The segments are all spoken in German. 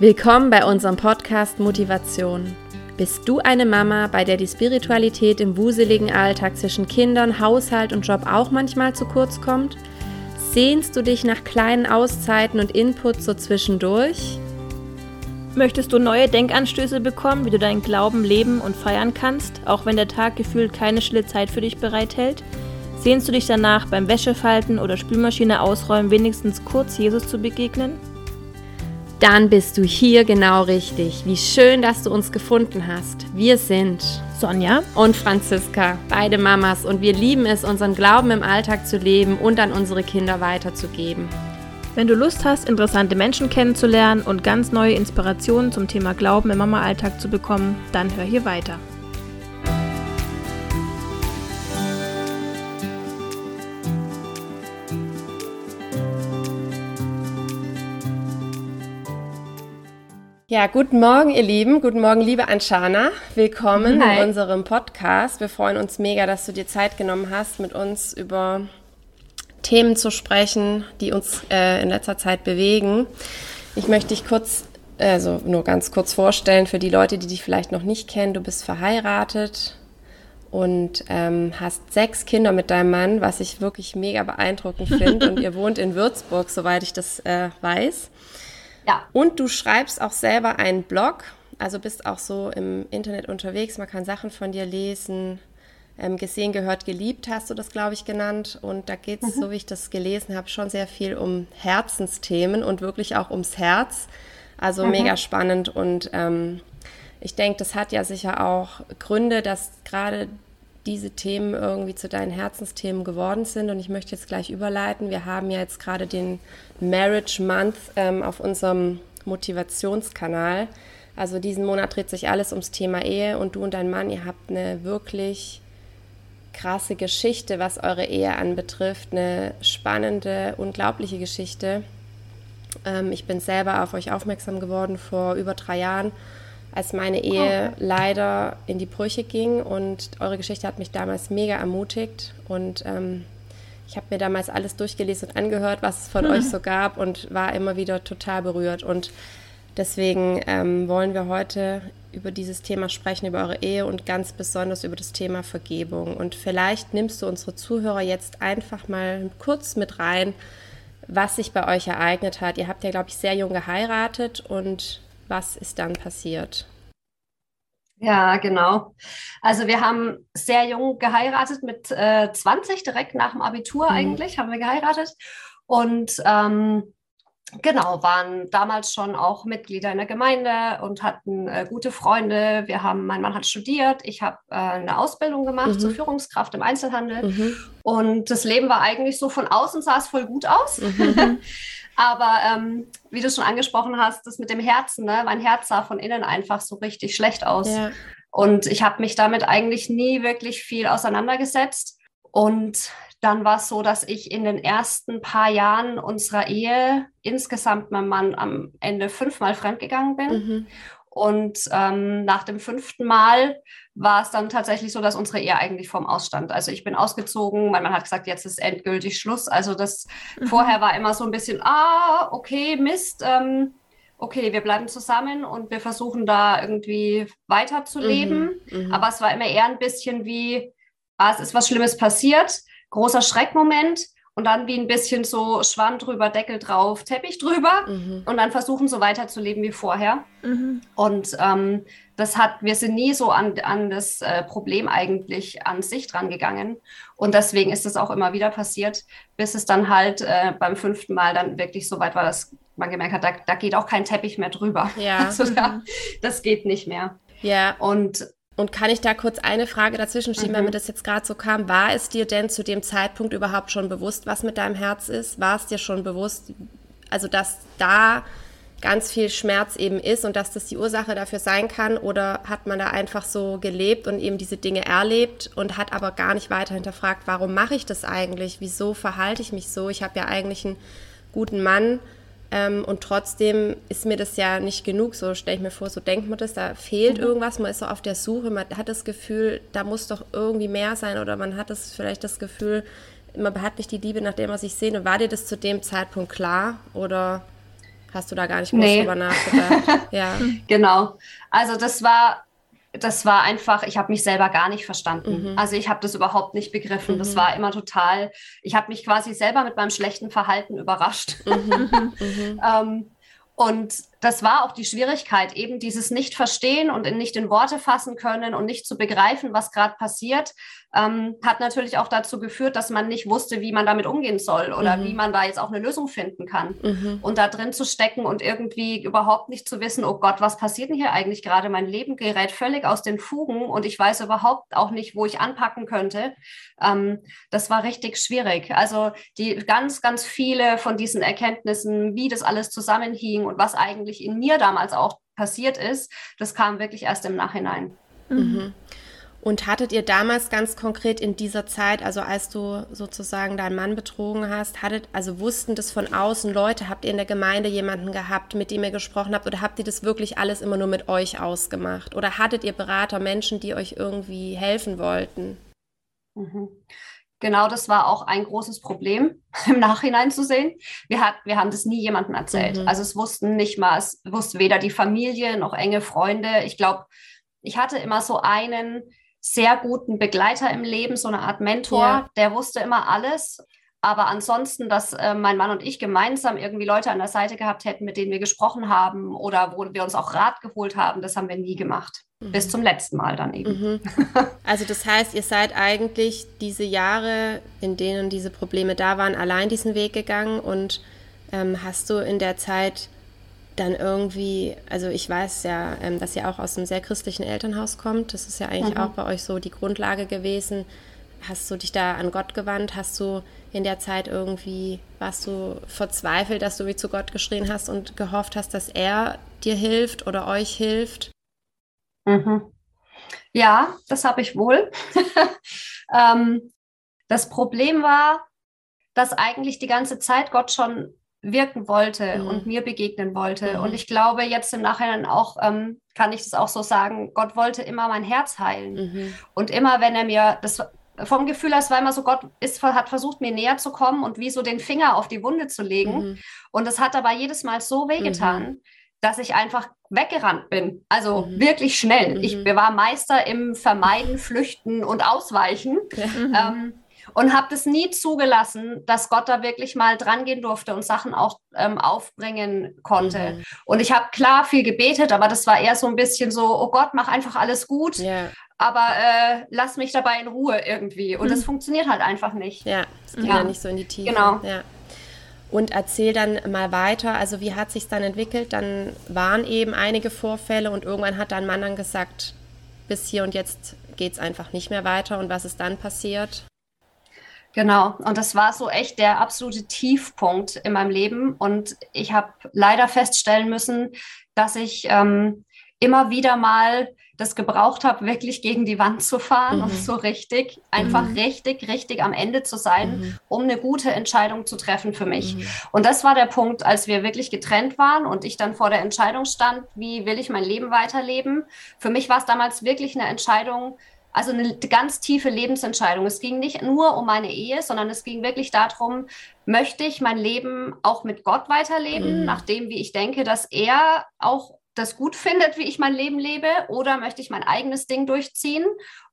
Willkommen bei unserem Podcast Motivation. Bist du eine Mama, bei der die Spiritualität im wuseligen Alltag zwischen Kindern, Haushalt und Job auch manchmal zu kurz kommt? Sehnst du dich nach kleinen Auszeiten und Inputs so zwischendurch? Möchtest du neue Denkanstöße bekommen, wie du deinen Glauben leben und feiern kannst, auch wenn der Tag gefühlt keine stille Zeit für dich bereithält? Sehnst du dich danach, beim Wäschefalten oder Spülmaschine ausräumen wenigstens kurz Jesus zu begegnen? Dann bist du hier genau richtig. Wie schön, dass du uns gefunden hast. Wir sind Sonja und Franziska, beide Mamas, und wir lieben es, unseren Glauben im Alltag zu leben und an unsere Kinder weiterzugeben. Wenn du Lust hast, interessante Menschen kennenzulernen und ganz neue Inspirationen zum Thema Glauben im Mama-Alltag zu bekommen, dann hör hier weiter. Ja, guten Morgen, ihr Lieben. Guten Morgen, liebe Anshana. Willkommen Hi. in unserem Podcast. Wir freuen uns mega, dass du dir Zeit genommen hast, mit uns über Themen zu sprechen, die uns äh, in letzter Zeit bewegen. Ich möchte dich kurz, also nur ganz kurz vorstellen für die Leute, die dich vielleicht noch nicht kennen. Du bist verheiratet und ähm, hast sechs Kinder mit deinem Mann, was ich wirklich mega beeindruckend finde. und ihr wohnt in Würzburg, soweit ich das äh, weiß. Ja. Und du schreibst auch selber einen Blog, also bist auch so im Internet unterwegs. Man kann Sachen von dir lesen. Ähm, gesehen, gehört, geliebt hast du das, glaube ich, genannt. Und da geht es, mhm. so wie ich das gelesen habe, schon sehr viel um Herzensthemen und wirklich auch ums Herz. Also mhm. mega spannend. Und ähm, ich denke, das hat ja sicher auch Gründe, dass gerade diese Themen irgendwie zu deinen Herzensthemen geworden sind. Und ich möchte jetzt gleich überleiten. Wir haben ja jetzt gerade den Marriage Month ähm, auf unserem Motivationskanal. Also diesen Monat dreht sich alles ums Thema Ehe und du und dein Mann, ihr habt eine wirklich krasse Geschichte, was eure Ehe anbetrifft. Eine spannende, unglaubliche Geschichte. Ähm, ich bin selber auf euch aufmerksam geworden vor über drei Jahren als meine Ehe leider in die Brüche ging. Und eure Geschichte hat mich damals mega ermutigt. Und ähm, ich habe mir damals alles durchgelesen und angehört, was es von mhm. euch so gab und war immer wieder total berührt. Und deswegen ähm, wollen wir heute über dieses Thema sprechen, über eure Ehe und ganz besonders über das Thema Vergebung. Und vielleicht nimmst du unsere Zuhörer jetzt einfach mal kurz mit rein, was sich bei euch ereignet hat. Ihr habt ja, glaube ich, sehr jung geheiratet und was ist dann passiert? Ja, genau. Also wir haben sehr jung geheiratet, mit äh, 20, direkt nach dem Abitur mhm. eigentlich, haben wir geheiratet. Und ähm, genau, waren damals schon auch Mitglieder in der Gemeinde und hatten äh, gute Freunde. Wir haben, mein Mann hat studiert, ich habe äh, eine Ausbildung gemacht mhm. zur Führungskraft im Einzelhandel. Mhm. Und das Leben war eigentlich so von außen sah es voll gut aus. Aber ähm, wie du schon angesprochen hast, das mit dem Herzen, ne? mein Herz sah von innen einfach so richtig schlecht aus. Ja. Und ich habe mich damit eigentlich nie wirklich viel auseinandergesetzt. Und dann war es so, dass ich in den ersten paar Jahren unserer Ehe insgesamt meinem Mann am Ende fünfmal fremdgegangen bin. Mhm. Und ähm, nach dem fünften Mal war es dann tatsächlich so, dass unsere Ehe eigentlich vorm Ausstand. Also ich bin ausgezogen, mein Mann hat gesagt, jetzt ist endgültig Schluss. Also das mhm. vorher war immer so ein bisschen, ah, okay, Mist, ähm, okay, wir bleiben zusammen und wir versuchen da irgendwie weiterzuleben. Mhm. Mhm. Aber es war immer eher ein bisschen wie, ah, es ist was Schlimmes passiert, großer Schreckmoment und dann wie ein bisschen so Schwamm drüber, Deckel drauf, Teppich drüber mhm. und dann versuchen so weiterzuleben wie vorher. Mhm. Und ähm, das hat, wir sind nie so an, an das äh, Problem eigentlich an sich dran gegangen. Und deswegen ist es auch immer wieder passiert, bis es dann halt äh, beim fünften Mal dann wirklich so weit war, dass man gemerkt hat, da, da geht auch kein Teppich mehr drüber. Ja. Also da, das geht nicht mehr. Ja. Und und kann ich da kurz eine Frage dazwischen schieben, mhm. weil mir das jetzt gerade so kam? War es dir denn zu dem Zeitpunkt überhaupt schon bewusst, was mit deinem Herz ist? War es dir schon bewusst, also dass da ganz viel Schmerz eben ist und dass das die Ursache dafür sein kann? Oder hat man da einfach so gelebt und eben diese Dinge erlebt und hat aber gar nicht weiter hinterfragt, warum mache ich das eigentlich? Wieso verhalte ich mich so? Ich habe ja eigentlich einen guten Mann ähm, und trotzdem ist mir das ja nicht genug. So stelle ich mir vor, so denkt man das, da fehlt mhm. irgendwas, man ist so auf der Suche, man hat das Gefühl, da muss doch irgendwie mehr sein oder man hat das vielleicht das Gefühl, man hat nicht die Liebe, nach der man sich sehnt. Und war dir das zu dem Zeitpunkt klar oder? hast du da gar nicht groß nee. drüber nachgedacht? ja. Genau. Also das war das war einfach, ich habe mich selber gar nicht verstanden. Mhm. Also ich habe das überhaupt nicht begriffen. Mhm. Das war immer total, ich habe mich quasi selber mit meinem schlechten Verhalten überrascht. Mhm. mhm. ähm, und das war auch die Schwierigkeit, eben dieses Nicht-Verstehen und nicht in Worte fassen können und nicht zu begreifen, was gerade passiert, ähm, hat natürlich auch dazu geführt, dass man nicht wusste, wie man damit umgehen soll oder mhm. wie man da jetzt auch eine Lösung finden kann. Mhm. Und da drin zu stecken und irgendwie überhaupt nicht zu wissen, oh Gott, was passiert denn hier eigentlich gerade? Mein Leben gerät völlig aus den Fugen und ich weiß überhaupt auch nicht, wo ich anpacken könnte. Ähm, das war richtig schwierig. Also die ganz, ganz viele von diesen Erkenntnissen, wie das alles zusammenhing und was eigentlich in mir damals auch passiert ist, das kam wirklich erst im Nachhinein. Mhm. Und hattet ihr damals ganz konkret in dieser Zeit, also als du sozusagen deinen Mann betrogen hast, hattet, also wussten das von außen Leute, habt ihr in der Gemeinde jemanden gehabt, mit dem ihr gesprochen habt, oder habt ihr das wirklich alles immer nur mit euch ausgemacht? Oder hattet ihr Berater, Menschen, die euch irgendwie helfen wollten? Mhm. Genau, das war auch ein großes Problem im Nachhinein zu sehen. Wir, hat, wir haben das nie jemandem erzählt. Mhm. Also es wussten nicht mal, es wusste weder die Familie noch enge Freunde. Ich glaube, ich hatte immer so einen, sehr guten Begleiter im Leben, so eine Art Mentor, ja. der wusste immer alles. Aber ansonsten, dass äh, mein Mann und ich gemeinsam irgendwie Leute an der Seite gehabt hätten, mit denen wir gesprochen haben oder wo wir uns auch Rat geholt haben, das haben wir nie gemacht. Mhm. Bis zum letzten Mal dann eben. Mhm. Also das heißt, ihr seid eigentlich diese Jahre, in denen diese Probleme da waren, allein diesen Weg gegangen und ähm, hast du in der Zeit dann irgendwie, also ich weiß ja, ähm, dass ihr auch aus einem sehr christlichen Elternhaus kommt. Das ist ja eigentlich mhm. auch bei euch so die Grundlage gewesen. Hast du dich da an Gott gewandt? Hast du in der Zeit irgendwie, warst du verzweifelt, dass du wie zu Gott geschrien hast und gehofft hast, dass er dir hilft oder euch hilft? Mhm. Ja, das habe ich wohl. ähm, das Problem war, dass eigentlich die ganze Zeit Gott schon wirken wollte mhm. und mir begegnen wollte. Mhm. Und ich glaube, jetzt im Nachhinein auch ähm, kann ich das auch so sagen, Gott wollte immer mein Herz heilen. Mhm. Und immer, wenn er mir das vom Gefühl her, es war immer so, Gott ist, hat versucht, mir näher zu kommen und wie so den Finger auf die Wunde zu legen. Mhm. Und es hat aber jedes Mal so wehgetan, dass ich einfach weggerannt bin. Also mhm. wirklich schnell. Ich war Meister im Vermeiden, Flüchten und Ausweichen. Ja. Ähm, und habe das nie zugelassen, dass Gott da wirklich mal dran gehen durfte und Sachen auch ähm, aufbringen konnte. Mhm. Und ich habe klar viel gebetet, aber das war eher so ein bisschen so, oh Gott, mach einfach alles gut. Yeah. Aber äh, lass mich dabei in Ruhe irgendwie. Und mhm. das funktioniert halt einfach nicht. Ja, es geht ja. ja nicht so in die Tiefe. Genau. Ja. Und erzähl dann mal weiter, also wie hat sich dann entwickelt? Dann waren eben einige Vorfälle und irgendwann hat dein Mann dann gesagt, bis hier und jetzt geht es einfach nicht mehr weiter. Und was ist dann passiert? Genau, und das war so echt der absolute Tiefpunkt in meinem Leben. Und ich habe leider feststellen müssen, dass ich ähm, immer wieder mal das gebraucht habe, wirklich gegen die Wand zu fahren mhm. und so richtig, einfach mhm. richtig, richtig am Ende zu sein, mhm. um eine gute Entscheidung zu treffen für mich. Mhm. Und das war der Punkt, als wir wirklich getrennt waren und ich dann vor der Entscheidung stand, wie will ich mein Leben weiterleben. Für mich war es damals wirklich eine Entscheidung, also eine ganz tiefe Lebensentscheidung. Es ging nicht nur um meine Ehe, sondern es ging wirklich darum, möchte ich mein Leben auch mit Gott weiterleben, mhm. nachdem, wie ich denke, dass er auch das gut findet, wie ich mein Leben lebe, oder möchte ich mein eigenes Ding durchziehen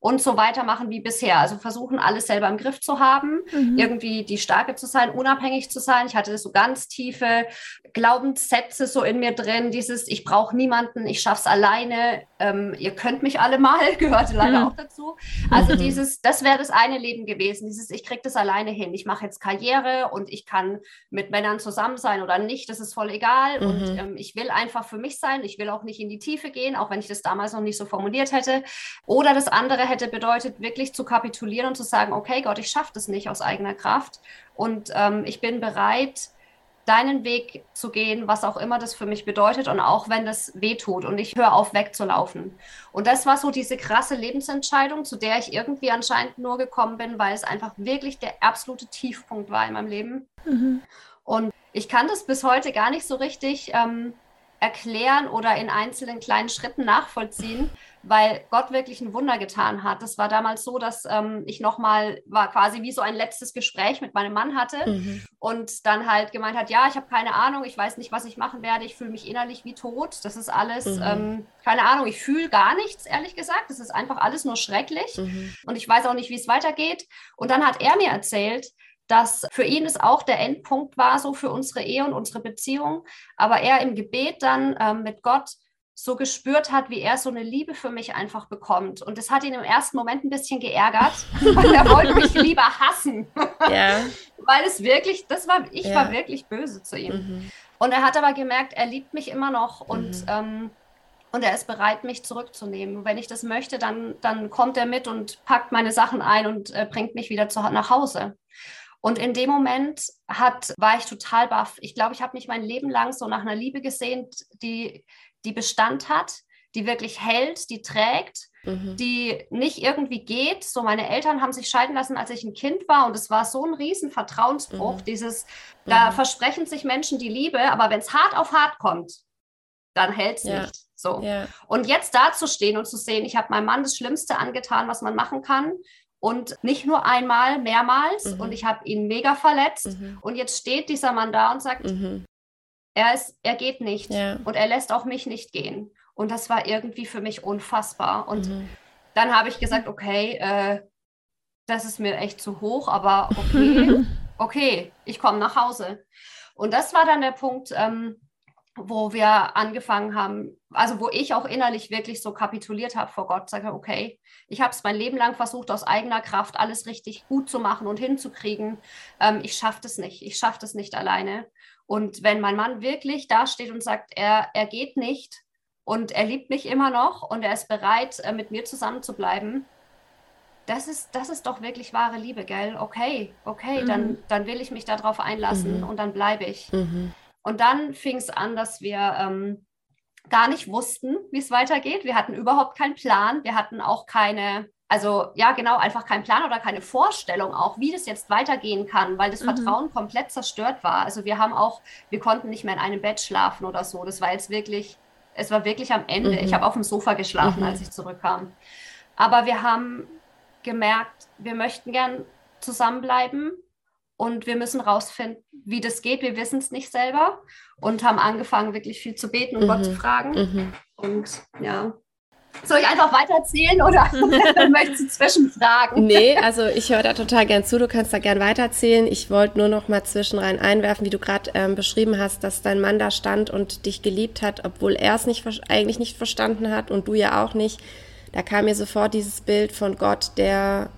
und so weitermachen wie bisher. Also versuchen, alles selber im Griff zu haben, mhm. irgendwie die Starke zu sein, unabhängig zu sein. Ich hatte so ganz tiefe Glaubenssätze so in mir drin, dieses ich brauche niemanden, ich schaff's alleine, ähm, ihr könnt mich alle mal, gehörte leider mhm. auch dazu. Also mhm. dieses, das wäre das eine Leben gewesen, dieses ich kriege das alleine hin. Ich mache jetzt Karriere und ich kann mit Männern zusammen sein oder nicht, das ist voll egal und mhm. ähm, ich will einfach für mich sein, ich will auch nicht in die Tiefe gehen, auch wenn ich das damals noch nicht so formuliert hätte. Oder das andere hätte hätte bedeutet, wirklich zu kapitulieren und zu sagen, okay, Gott, ich schaffe das nicht aus eigener Kraft und ähm, ich bin bereit, deinen Weg zu gehen, was auch immer das für mich bedeutet und auch wenn das weh tut und ich höre auf wegzulaufen. Und das war so diese krasse Lebensentscheidung, zu der ich irgendwie anscheinend nur gekommen bin, weil es einfach wirklich der absolute Tiefpunkt war in meinem Leben. Mhm. Und ich kann das bis heute gar nicht so richtig ähm, erklären oder in einzelnen kleinen Schritten nachvollziehen, weil Gott wirklich ein Wunder getan hat. Das war damals so, dass ähm, ich nochmal, war quasi wie so ein letztes Gespräch mit meinem Mann hatte mhm. und dann halt gemeint hat, ja, ich habe keine Ahnung, ich weiß nicht, was ich machen werde, ich fühle mich innerlich wie tot. Das ist alles, mhm. ähm, keine Ahnung, ich fühle gar nichts, ehrlich gesagt. Das ist einfach alles nur schrecklich mhm. und ich weiß auch nicht, wie es weitergeht. Und dann hat er mir erzählt, dass für ihn es auch der Endpunkt war, so für unsere Ehe und unsere Beziehung, aber er im Gebet dann ähm, mit Gott so gespürt hat, wie er so eine Liebe für mich einfach bekommt. Und das hat ihn im ersten Moment ein bisschen geärgert, weil er wollte mich lieber hassen. Ja. weil es wirklich, das war, ich ja. war wirklich böse zu ihm. Mhm. Und er hat aber gemerkt, er liebt mich immer noch und, mhm. ähm, und er ist bereit, mich zurückzunehmen. Und wenn ich das möchte, dann, dann kommt er mit und packt meine Sachen ein und äh, bringt mich wieder zu, nach Hause. Und in dem Moment hat, war ich total baff. Ich glaube, ich habe mich mein Leben lang so nach einer Liebe gesehen, die, die Bestand hat, die wirklich hält, die trägt, mhm. die nicht irgendwie geht. So, meine Eltern haben sich scheiden lassen, als ich ein Kind war und es war so ein riesen Vertrauensbruch. Mhm. Dieses, da mhm. versprechen sich Menschen die Liebe, aber wenn es hart auf hart kommt, dann hält es ja. nicht. So. Ja. Und jetzt dazustehen und zu sehen, ich habe meinem Mann das Schlimmste angetan, was man machen kann. Und nicht nur einmal, mehrmals. Mhm. Und ich habe ihn mega verletzt. Mhm. Und jetzt steht dieser Mann da und sagt, mhm. er, ist, er geht nicht. Ja. Und er lässt auch mich nicht gehen. Und das war irgendwie für mich unfassbar. Und mhm. dann habe ich gesagt, okay, äh, das ist mir echt zu hoch, aber okay, okay, ich komme nach Hause. Und das war dann der Punkt, ähm, wo wir angefangen haben, also wo ich auch innerlich wirklich so kapituliert habe vor Gott, sage, okay, ich habe es mein Leben lang versucht, aus eigener Kraft alles richtig gut zu machen und hinzukriegen. Ähm, ich schaffe das nicht, ich schaffe das nicht alleine. Und wenn mein Mann wirklich dasteht und sagt, er, er geht nicht und er liebt mich immer noch und er ist bereit, äh, mit mir zusammen zu bleiben, das ist, das ist doch wirklich wahre Liebe, gell? Okay, okay, mhm. dann, dann will ich mich darauf einlassen mhm. und dann bleibe ich. Mhm. Und dann fing es an, dass wir ähm, gar nicht wussten, wie es weitergeht. Wir hatten überhaupt keinen Plan. Wir hatten auch keine, also ja, genau, einfach keinen Plan oder keine Vorstellung auch, wie das jetzt weitergehen kann, weil das mhm. Vertrauen komplett zerstört war. Also wir haben auch, wir konnten nicht mehr in einem Bett schlafen oder so. Das war jetzt wirklich, es war wirklich am Ende. Mhm. Ich habe auf dem Sofa geschlafen, mhm. als ich zurückkam. Aber wir haben gemerkt, wir möchten gern zusammenbleiben und wir müssen rausfinden, wie das geht. Wir wissen es nicht selber und haben angefangen, wirklich viel zu beten und mhm. Gott zu fragen. Mhm. Und ja. Soll ich einfach weitererzählen oder möchtest du zwischenfragen? Nee, also ich höre da total gern zu. Du kannst da gern weitererzählen. Ich wollte nur noch mal zwischenrein einwerfen, wie du gerade ähm, beschrieben hast, dass dein Mann da stand und dich geliebt hat, obwohl er es nicht, eigentlich nicht verstanden hat und du ja auch nicht. Da kam mir sofort dieses Bild von Gott, der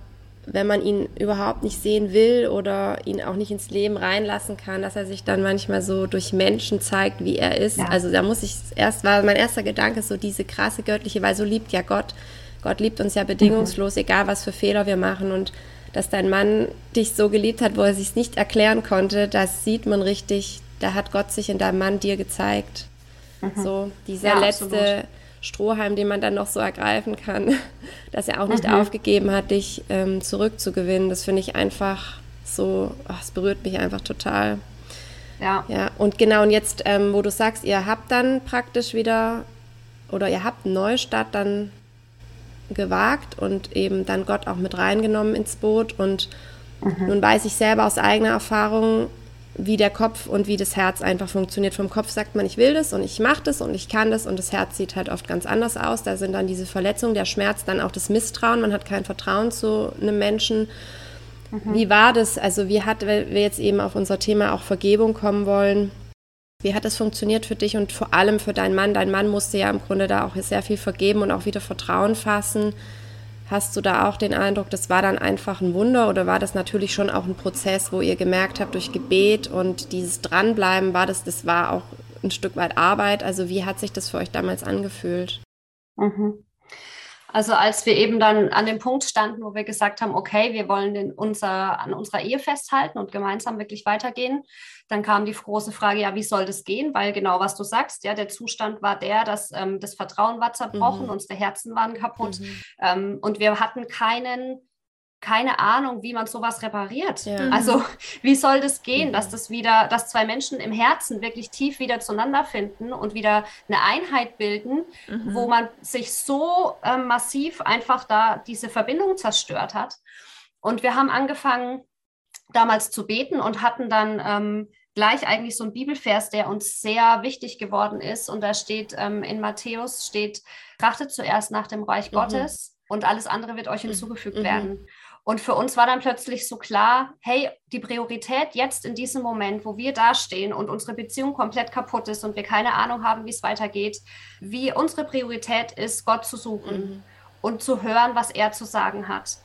wenn man ihn überhaupt nicht sehen will oder ihn auch nicht ins Leben reinlassen kann, dass er sich dann manchmal so durch Menschen zeigt, wie er ist. Ja. Also da muss ich erst, war mein erster Gedanke so diese krasse göttliche, weil so liebt ja Gott. Gott liebt uns ja bedingungslos, mhm. egal was für Fehler wir machen und dass dein Mann dich so geliebt hat, wo er sich nicht erklären konnte, das sieht man richtig, da hat Gott sich in deinem Mann dir gezeigt. Mhm. So dieser ja, letzte absolut Strohhalm, den man dann noch so ergreifen kann, dass er auch nicht mhm. aufgegeben hat, dich ähm, zurückzugewinnen. Das finde ich einfach so, oh, es berührt mich einfach total. Ja. Ja, und genau, und jetzt, ähm, wo du sagst, ihr habt dann praktisch wieder, oder ihr habt einen Neustart dann gewagt und eben dann Gott auch mit reingenommen ins Boot. Und mhm. nun weiß ich selber aus eigener Erfahrung, wie der Kopf und wie das Herz einfach funktioniert. Vom Kopf sagt man, ich will das und ich mache das und ich kann das und das Herz sieht halt oft ganz anders aus. Da sind dann diese Verletzungen, der Schmerz, dann auch das Misstrauen. Man hat kein Vertrauen zu einem Menschen. Mhm. Wie war das? Also wie hat, weil wir jetzt eben auf unser Thema auch Vergebung kommen wollen, wie hat das funktioniert für dich und vor allem für deinen Mann? Dein Mann musste ja im Grunde da auch sehr viel vergeben und auch wieder Vertrauen fassen. Hast du da auch den Eindruck, das war dann einfach ein Wunder oder war das natürlich schon auch ein Prozess, wo ihr gemerkt habt, durch Gebet und dieses Dranbleiben, war das, das war auch ein Stück weit Arbeit? Also wie hat sich das für euch damals angefühlt? Mhm. Also als wir eben dann an dem Punkt standen, wo wir gesagt haben, okay, wir wollen den, unser, an unserer Ehe festhalten und gemeinsam wirklich weitergehen, dann kam die große Frage, ja, wie soll das gehen? Weil genau, was du sagst, ja, der Zustand war der, dass ähm, das Vertrauen war zerbrochen, mhm. unsere Herzen waren kaputt mhm. ähm, und wir hatten keinen keine Ahnung, wie man sowas repariert. Ja. Also wie soll das gehen, dass das wieder, dass zwei Menschen im Herzen wirklich tief wieder zueinander finden und wieder eine Einheit bilden, mhm. wo man sich so äh, massiv einfach da diese Verbindung zerstört hat. Und wir haben angefangen damals zu beten und hatten dann ähm, gleich eigentlich so ein Bibelvers, der uns sehr wichtig geworden ist. Und da steht ähm, in Matthäus steht, trachtet zuerst nach dem Reich mhm. Gottes und alles andere wird euch hinzugefügt mhm. werden. Und für uns war dann plötzlich so klar, hey, die Priorität jetzt in diesem Moment, wo wir dastehen und unsere Beziehung komplett kaputt ist und wir keine Ahnung haben, wie es weitergeht, wie unsere Priorität ist, Gott zu suchen mhm. und zu hören, was er zu sagen hat.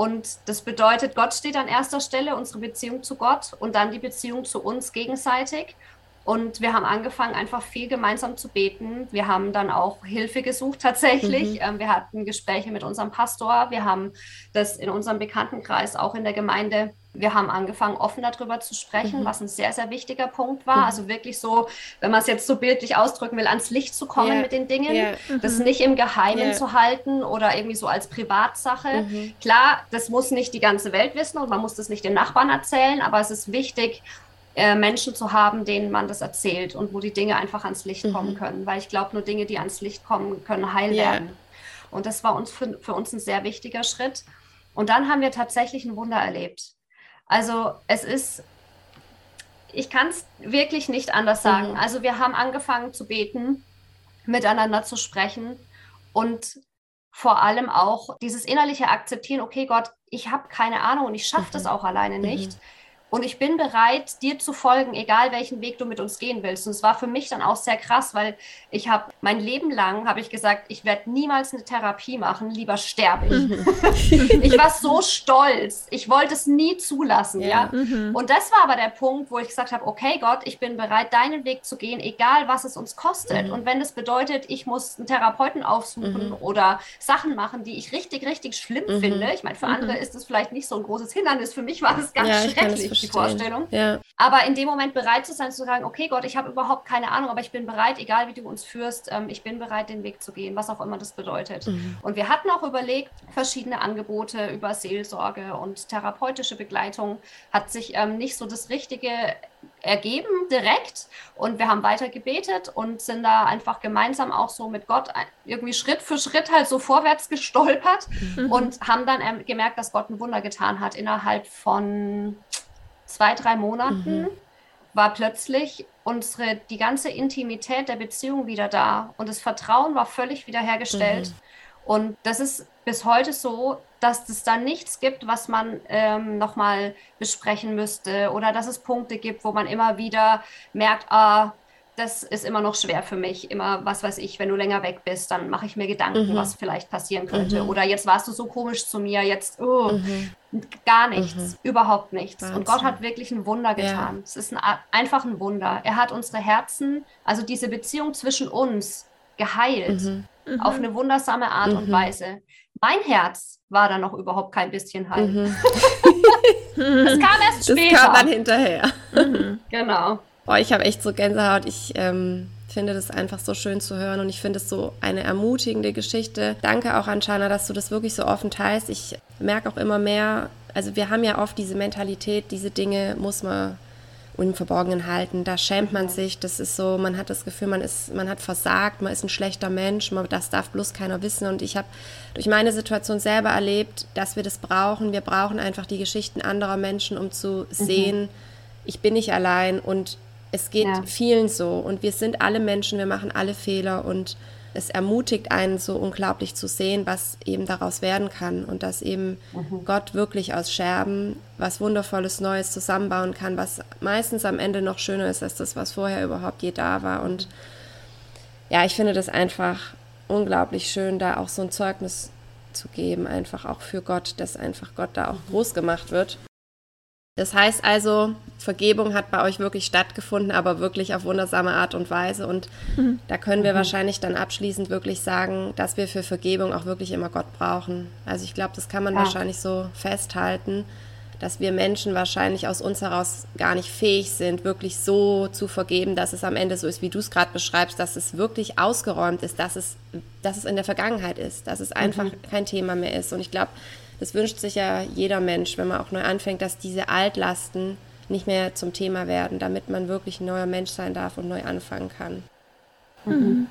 Und das bedeutet, Gott steht an erster Stelle, unsere Beziehung zu Gott und dann die Beziehung zu uns gegenseitig. Und wir haben angefangen, einfach viel gemeinsam zu beten. Wir haben dann auch Hilfe gesucht tatsächlich. Mhm. Ähm, wir hatten Gespräche mit unserem Pastor. Wir haben das in unserem Bekanntenkreis, auch in der Gemeinde. Wir haben angefangen, offen darüber zu sprechen, mhm. was ein sehr, sehr wichtiger Punkt war. Mhm. Also wirklich so, wenn man es jetzt so bildlich ausdrücken will, ans Licht zu kommen yeah. mit den Dingen, yeah. das mhm. nicht im Geheimen yeah. zu halten oder irgendwie so als Privatsache. Mhm. Klar, das muss nicht die ganze Welt wissen und man muss das nicht den Nachbarn erzählen, aber es ist wichtig, äh, Menschen zu haben, denen man das erzählt und wo die Dinge einfach ans Licht mhm. kommen können. Weil ich glaube, nur Dinge, die ans Licht kommen, können heil yeah. werden. Und das war uns für, für uns ein sehr wichtiger Schritt. Und dann haben wir tatsächlich ein Wunder erlebt. Also es ist, ich kann es wirklich nicht anders sagen. Mhm. Also wir haben angefangen zu beten, miteinander zu sprechen und vor allem auch dieses innerliche Akzeptieren, okay Gott, ich habe keine Ahnung und ich schaffe mhm. das auch alleine nicht. Mhm. Und ich bin bereit, dir zu folgen, egal welchen Weg du mit uns gehen willst. Und es war für mich dann auch sehr krass, weil ich habe mein Leben lang habe ich gesagt, ich werde niemals eine Therapie machen, lieber sterbe ich. Mhm. ich war so stolz. Ich wollte es nie zulassen, ja. ja? Mhm. Und das war aber der Punkt, wo ich gesagt habe, okay Gott, ich bin bereit, deinen Weg zu gehen, egal was es uns kostet. Mhm. Und wenn es bedeutet, ich muss einen Therapeuten aufsuchen mhm. oder Sachen machen, die ich richtig, richtig schlimm mhm. finde. Ich meine, für andere ist es vielleicht nicht so ein großes Hindernis. Für mich war das ganz ja, schrecklich die Vorstellung. Ja. Aber in dem Moment bereit zu sein, zu sagen, okay Gott, ich habe überhaupt keine Ahnung, aber ich bin bereit, egal wie du uns führst, ähm, ich bin bereit, den Weg zu gehen, was auch immer das bedeutet. Mhm. Und wir hatten auch überlegt, verschiedene Angebote über Seelsorge und therapeutische Begleitung hat sich ähm, nicht so das Richtige ergeben direkt und wir haben weiter gebetet und sind da einfach gemeinsam auch so mit Gott irgendwie Schritt für Schritt halt so vorwärts gestolpert mhm. und haben dann ähm, gemerkt, dass Gott ein Wunder getan hat innerhalb von zwei, drei Monaten mhm. war plötzlich unsere, die ganze Intimität der Beziehung wieder da und das Vertrauen war völlig wiederhergestellt. Mhm. Und das ist bis heute so, dass es da nichts gibt, was man ähm, nochmal besprechen müsste oder dass es Punkte gibt, wo man immer wieder merkt, ah, das ist immer noch schwer für mich. Immer, was weiß ich, wenn du länger weg bist, dann mache ich mir Gedanken, mhm. was vielleicht passieren könnte. Mhm. Oder jetzt warst du so komisch zu mir, jetzt oh, mhm. gar nichts, mhm. überhaupt nichts. Wahnsinn. Und Gott hat wirklich ein Wunder getan. Ja. Es ist ein, einfach ein Wunder. Er hat unsere Herzen, also diese Beziehung zwischen uns, geheilt. Mhm. Mhm. Auf eine wundersame Art und Weise. Mein Herz war da noch überhaupt kein bisschen heil. das kam erst später. Das kam dann hinterher. Genau. Boah, ich habe echt so Gänsehaut. Ich ähm, finde das einfach so schön zu hören und ich finde es so eine ermutigende Geschichte. Danke auch an Shana, dass du das wirklich so offen teilst. Ich merke auch immer mehr, also wir haben ja oft diese Mentalität, diese Dinge muss man im Verborgenen halten. Da schämt man sich. Das ist so, man hat das Gefühl, man ist, man hat versagt, man ist ein schlechter Mensch. Man, das darf bloß keiner wissen. Und ich habe durch meine Situation selber erlebt, dass wir das brauchen. Wir brauchen einfach die Geschichten anderer Menschen, um zu mhm. sehen, ich bin nicht allein und es geht ja. vielen so und wir sind alle Menschen, wir machen alle Fehler und es ermutigt einen so unglaublich zu sehen, was eben daraus werden kann und dass eben mhm. Gott wirklich aus Scherben was wundervolles Neues zusammenbauen kann, was meistens am Ende noch schöner ist als das, was vorher überhaupt je da war. Und ja, ich finde das einfach unglaublich schön, da auch so ein Zeugnis zu geben, einfach auch für Gott, dass einfach Gott da auch groß gemacht wird. Das heißt also, Vergebung hat bei euch wirklich stattgefunden, aber wirklich auf wundersame Art und Weise. Und mhm. da können wir mhm. wahrscheinlich dann abschließend wirklich sagen, dass wir für Vergebung auch wirklich immer Gott brauchen. Also ich glaube, das kann man ja. wahrscheinlich so festhalten, dass wir Menschen wahrscheinlich aus uns heraus gar nicht fähig sind, wirklich so zu vergeben, dass es am Ende so ist, wie du es gerade beschreibst, dass es wirklich ausgeräumt ist, dass es, dass es in der Vergangenheit ist, dass es einfach mhm. kein Thema mehr ist. Und ich glaube, das wünscht sich ja jeder Mensch, wenn man auch neu anfängt, dass diese Altlasten nicht mehr zum Thema werden, damit man wirklich ein neuer Mensch sein darf und neu anfangen kann. Mhm.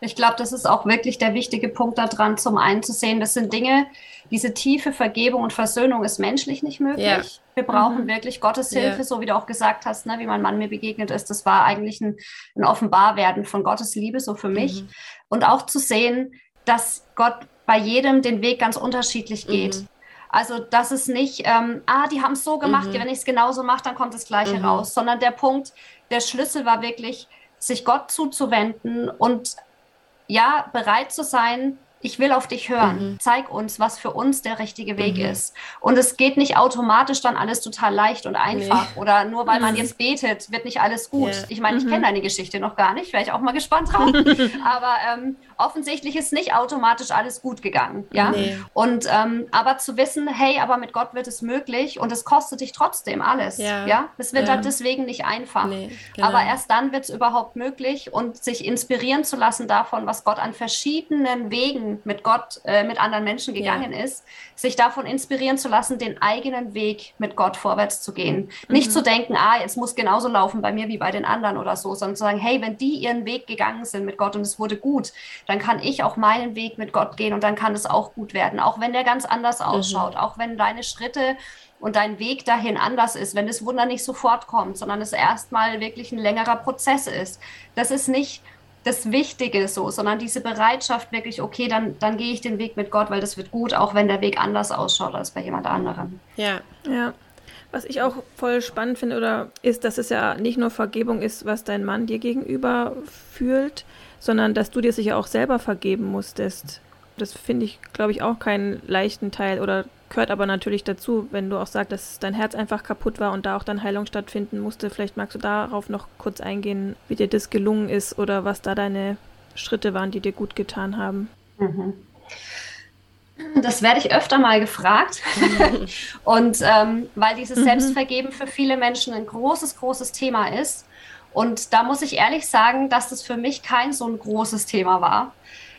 Ich glaube, das ist auch wirklich der wichtige Punkt daran, zum einen zu sehen, das sind Dinge, diese tiefe Vergebung und Versöhnung ist menschlich nicht möglich. Ja. Wir brauchen mhm. wirklich Gottes Hilfe, ja. so wie du auch gesagt hast, ne, wie mein Mann mir begegnet ist. Das war eigentlich ein, ein Offenbarwerden von Gottes Liebe, so für mich. Mhm. Und auch zu sehen, dass Gott bei jedem den Weg ganz unterschiedlich geht. Mhm. Also, dass es nicht, ähm, ah, die haben es so gemacht, mhm. wenn ich es genauso mache, dann kommt das Gleiche mhm. raus, sondern der Punkt, der Schlüssel war wirklich, sich Gott zuzuwenden und ja, bereit zu sein, ich will auf dich hören. Mhm. Zeig uns, was für uns der richtige Weg mhm. ist. Und es geht nicht automatisch dann alles total leicht und einfach. Nee. Oder nur weil man mhm. jetzt betet, wird nicht alles gut. Ja. Ich meine, ich kenne mhm. deine Geschichte noch gar nicht, wäre ich auch mal gespannt drauf. aber ähm, offensichtlich ist nicht automatisch alles gut gegangen. Ja. Nee. Und ähm, aber zu wissen, hey, aber mit Gott wird es möglich und es kostet dich trotzdem alles. Ja. ja? Es wird ja. dann deswegen nicht einfach. Nee, genau. Aber erst dann wird es überhaupt möglich und sich inspirieren zu lassen davon, was Gott an verschiedenen Wegen mit Gott, äh, mit anderen Menschen gegangen ja. ist, sich davon inspirieren zu lassen, den eigenen Weg mit Gott vorwärts zu gehen. Mhm. Nicht zu denken, ah, jetzt muss genauso laufen bei mir wie bei den anderen oder so, sondern zu sagen, hey, wenn die ihren Weg gegangen sind mit Gott und es wurde gut, dann kann ich auch meinen Weg mit Gott gehen und dann kann es auch gut werden, auch wenn der ganz anders mhm. ausschaut, mhm. auch wenn deine Schritte und dein Weg dahin anders ist, wenn das Wunder nicht sofort kommt, sondern es erstmal wirklich ein längerer Prozess ist. Das ist nicht das Wichtige so, sondern diese Bereitschaft wirklich, okay, dann, dann gehe ich den Weg mit Gott, weil das wird gut, auch wenn der Weg anders ausschaut als bei jemand anderem. Ja, ja. Was ich auch voll spannend finde, oder ist, dass es ja nicht nur Vergebung ist, was dein Mann dir gegenüber fühlt, sondern dass du dir sicher auch selber vergeben musstest. Das finde ich, glaube ich, auch keinen leichten Teil oder gehört aber natürlich dazu, wenn du auch sagst, dass dein Herz einfach kaputt war und da auch dann Heilung stattfinden musste. Vielleicht magst du darauf noch kurz eingehen, wie dir das gelungen ist oder was da deine Schritte waren, die dir gut getan haben. Mhm. Das werde ich öfter mal gefragt. und ähm, weil dieses mhm. Selbstvergeben für viele Menschen ein großes, großes Thema ist. Und da muss ich ehrlich sagen, dass das für mich kein so ein großes Thema war.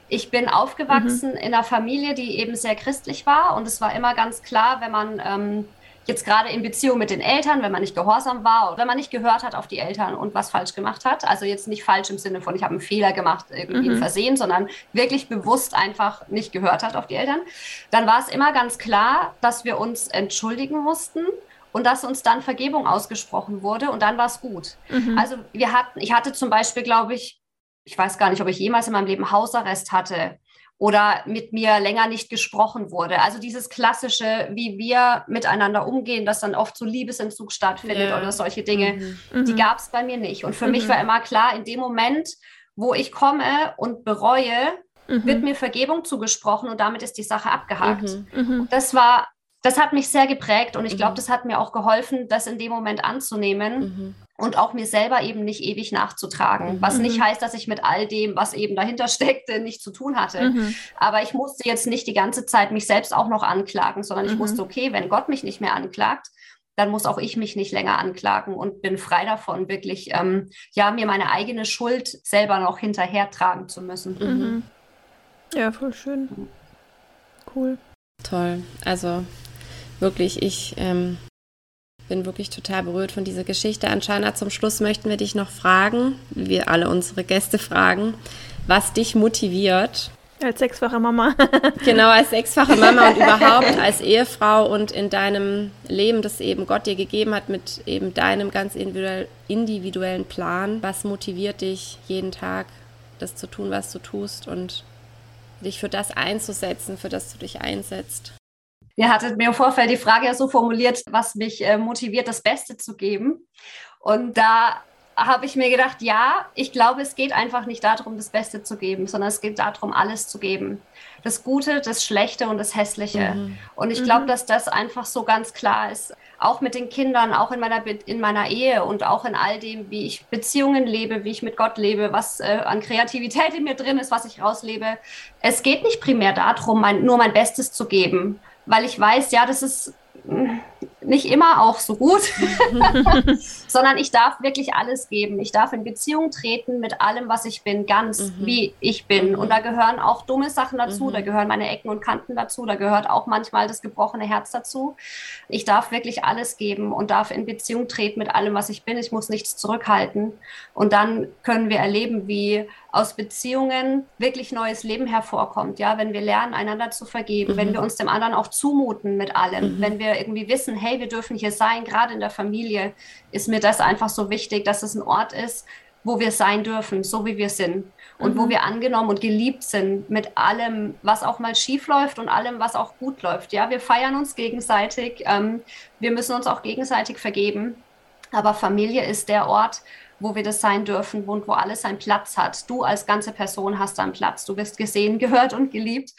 Ich bin aufgewachsen mhm. in einer Familie, die eben sehr christlich war und es war immer ganz klar, wenn man ähm, jetzt gerade in Beziehung mit den Eltern, wenn man nicht gehorsam war oder wenn man nicht gehört hat auf die Eltern und was falsch gemacht hat, also jetzt nicht falsch im Sinne von, ich habe einen Fehler gemacht, irgendwie mhm. Versehen, sondern wirklich bewusst einfach nicht gehört hat auf die Eltern, dann war es immer ganz klar, dass wir uns entschuldigen mussten und dass uns dann Vergebung ausgesprochen wurde und dann war es gut. Mhm. Also wir hatten, ich hatte zum Beispiel, glaube ich, ich weiß gar nicht, ob ich jemals in meinem Leben Hausarrest hatte oder mit mir länger nicht gesprochen wurde. Also dieses klassische, wie wir miteinander umgehen, dass dann oft so Liebesentzug stattfindet ja. oder solche Dinge, mhm. die mhm. gab es bei mir nicht. Und für mhm. mich war immer klar, in dem Moment, wo ich komme und bereue, mhm. wird mir Vergebung zugesprochen und damit ist die Sache abgehakt. Mhm. Mhm. Das war, das hat mich sehr geprägt und ich glaube, das hat mir auch geholfen, das in dem Moment anzunehmen und auch mir selber eben nicht ewig nachzutragen. Mhm. Was nicht mhm. heißt, dass ich mit all dem, was eben dahinter steckte, nichts zu tun hatte. Mhm. Aber ich musste jetzt nicht die ganze Zeit mich selbst auch noch anklagen, sondern ich mhm. wusste, okay, wenn Gott mich nicht mehr anklagt, dann muss auch ich mich nicht länger anklagen und bin frei davon, wirklich ähm, ja mir meine eigene Schuld selber noch hinterhertragen zu müssen. Mhm. Ja, voll schön. Cool. Toll. Also wirklich, ich ähm, bin wirklich total berührt von dieser Geschichte. Anscheinend zum Schluss möchten wir dich noch fragen, wie wir alle unsere Gäste fragen, was dich motiviert. Als sechsfache Mama. genau, als sechsfache Mama und überhaupt als Ehefrau und in deinem Leben, das eben Gott dir gegeben hat, mit eben deinem ganz individuellen Plan. Was motiviert dich jeden Tag, das zu tun, was du tust und dich für das einzusetzen, für das du dich einsetzt? Ihr hattet mir im Vorfeld die Frage ja so formuliert, was mich äh, motiviert, das Beste zu geben. Und da habe ich mir gedacht, ja, ich glaube, es geht einfach nicht darum, das Beste zu geben, sondern es geht darum, alles zu geben. Das Gute, das Schlechte und das Hässliche. Mhm. Und ich glaube, mhm. dass das einfach so ganz klar ist. Auch mit den Kindern, auch in meiner, in meiner Ehe und auch in all dem, wie ich Beziehungen lebe, wie ich mit Gott lebe, was äh, an Kreativität in mir drin ist, was ich rauslebe. Es geht nicht primär darum, mein, nur mein Bestes zu geben, weil ich weiß, ja, das ist nicht immer auch so gut, sondern ich darf wirklich alles geben. Ich darf in Beziehung treten mit allem, was ich bin, ganz mhm. wie ich bin. Mhm. Und da gehören auch dumme Sachen dazu, mhm. da gehören meine Ecken und Kanten dazu, da gehört auch manchmal das gebrochene Herz dazu. Ich darf wirklich alles geben und darf in Beziehung treten mit allem, was ich bin. Ich muss nichts zurückhalten. Und dann können wir erleben, wie aus Beziehungen wirklich neues Leben hervorkommt. Ja, wenn wir lernen, einander zu vergeben, mhm. wenn wir uns dem anderen auch zumuten mit allem, mhm. wenn wir irgendwie wissen, hey, wir dürfen hier sein, gerade in der Familie ist mir das einfach so wichtig, dass es ein Ort ist, wo wir sein dürfen, so wie wir sind und mhm. wo wir angenommen und geliebt sind mit allem, was auch mal schief läuft und allem, was auch gut läuft. Ja, wir feiern uns gegenseitig, ähm, wir müssen uns auch gegenseitig vergeben. Aber Familie ist der Ort, wo wir das sein dürfen und wo alles seinen Platz hat. Du als ganze Person hast einen Platz. Du bist gesehen, gehört und geliebt,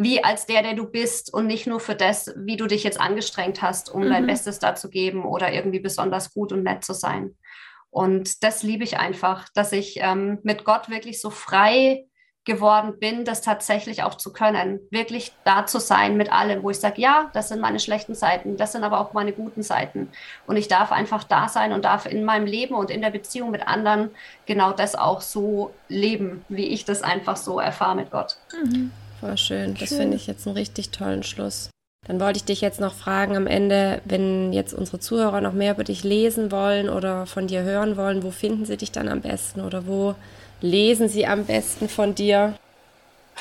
wie als der, der du bist und nicht nur für das, wie du dich jetzt angestrengt hast, um mhm. dein Bestes da zu geben oder irgendwie besonders gut und nett zu sein. Und das liebe ich einfach, dass ich ähm, mit Gott wirklich so frei geworden bin, das tatsächlich auch zu können, wirklich da zu sein mit allem, wo ich sage, ja, das sind meine schlechten Seiten, das sind aber auch meine guten Seiten. Und ich darf einfach da sein und darf in meinem Leben und in der Beziehung mit anderen genau das auch so leben, wie ich das einfach so erfahre mit Gott. Mhm. Voll schön. Das finde ich jetzt einen richtig tollen Schluss. Dann wollte ich dich jetzt noch fragen am Ende, wenn jetzt unsere Zuhörer noch mehr über dich lesen wollen oder von dir hören wollen, wo finden sie dich dann am besten oder wo lesen Sie am besten von dir?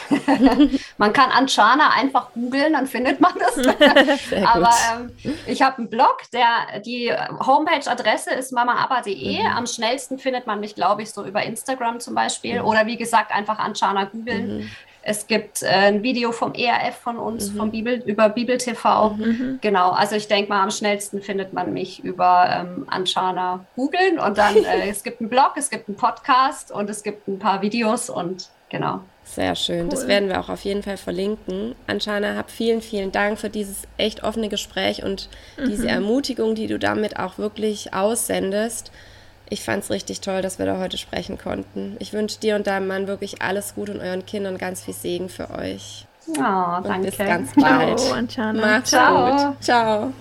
man kann Anchana einfach googeln, dann findet man das. Aber ähm, ich habe einen Blog, der die Homepage-Adresse ist mamaaba.de. Mhm. Am schnellsten findet man mich, glaube ich, so über Instagram zum Beispiel. Mhm. Oder wie gesagt, einfach Anchana googeln. Mhm. Es gibt äh, ein Video vom ERF von uns, mhm. vom Bibel, über Bibel TV. Mhm. Genau, also ich denke mal, am schnellsten findet man mich über ähm, Anchana googeln und dann, äh, es gibt einen Blog, es gibt einen Podcast und es gibt ein paar Videos und genau. Sehr schön. Cool. Das werden wir auch auf jeden Fall verlinken. Anschana, hab vielen, vielen Dank für dieses echt offene Gespräch und mhm. diese Ermutigung, die du damit auch wirklich aussendest. Ich fand es richtig toll, dass wir da heute sprechen konnten. Ich wünsche dir und deinem Mann wirklich alles Gute und euren Kindern ganz viel Segen für euch. Oh, danke. Und bis ganz bald. Ciao. Macht's Ciao. gut. Ciao.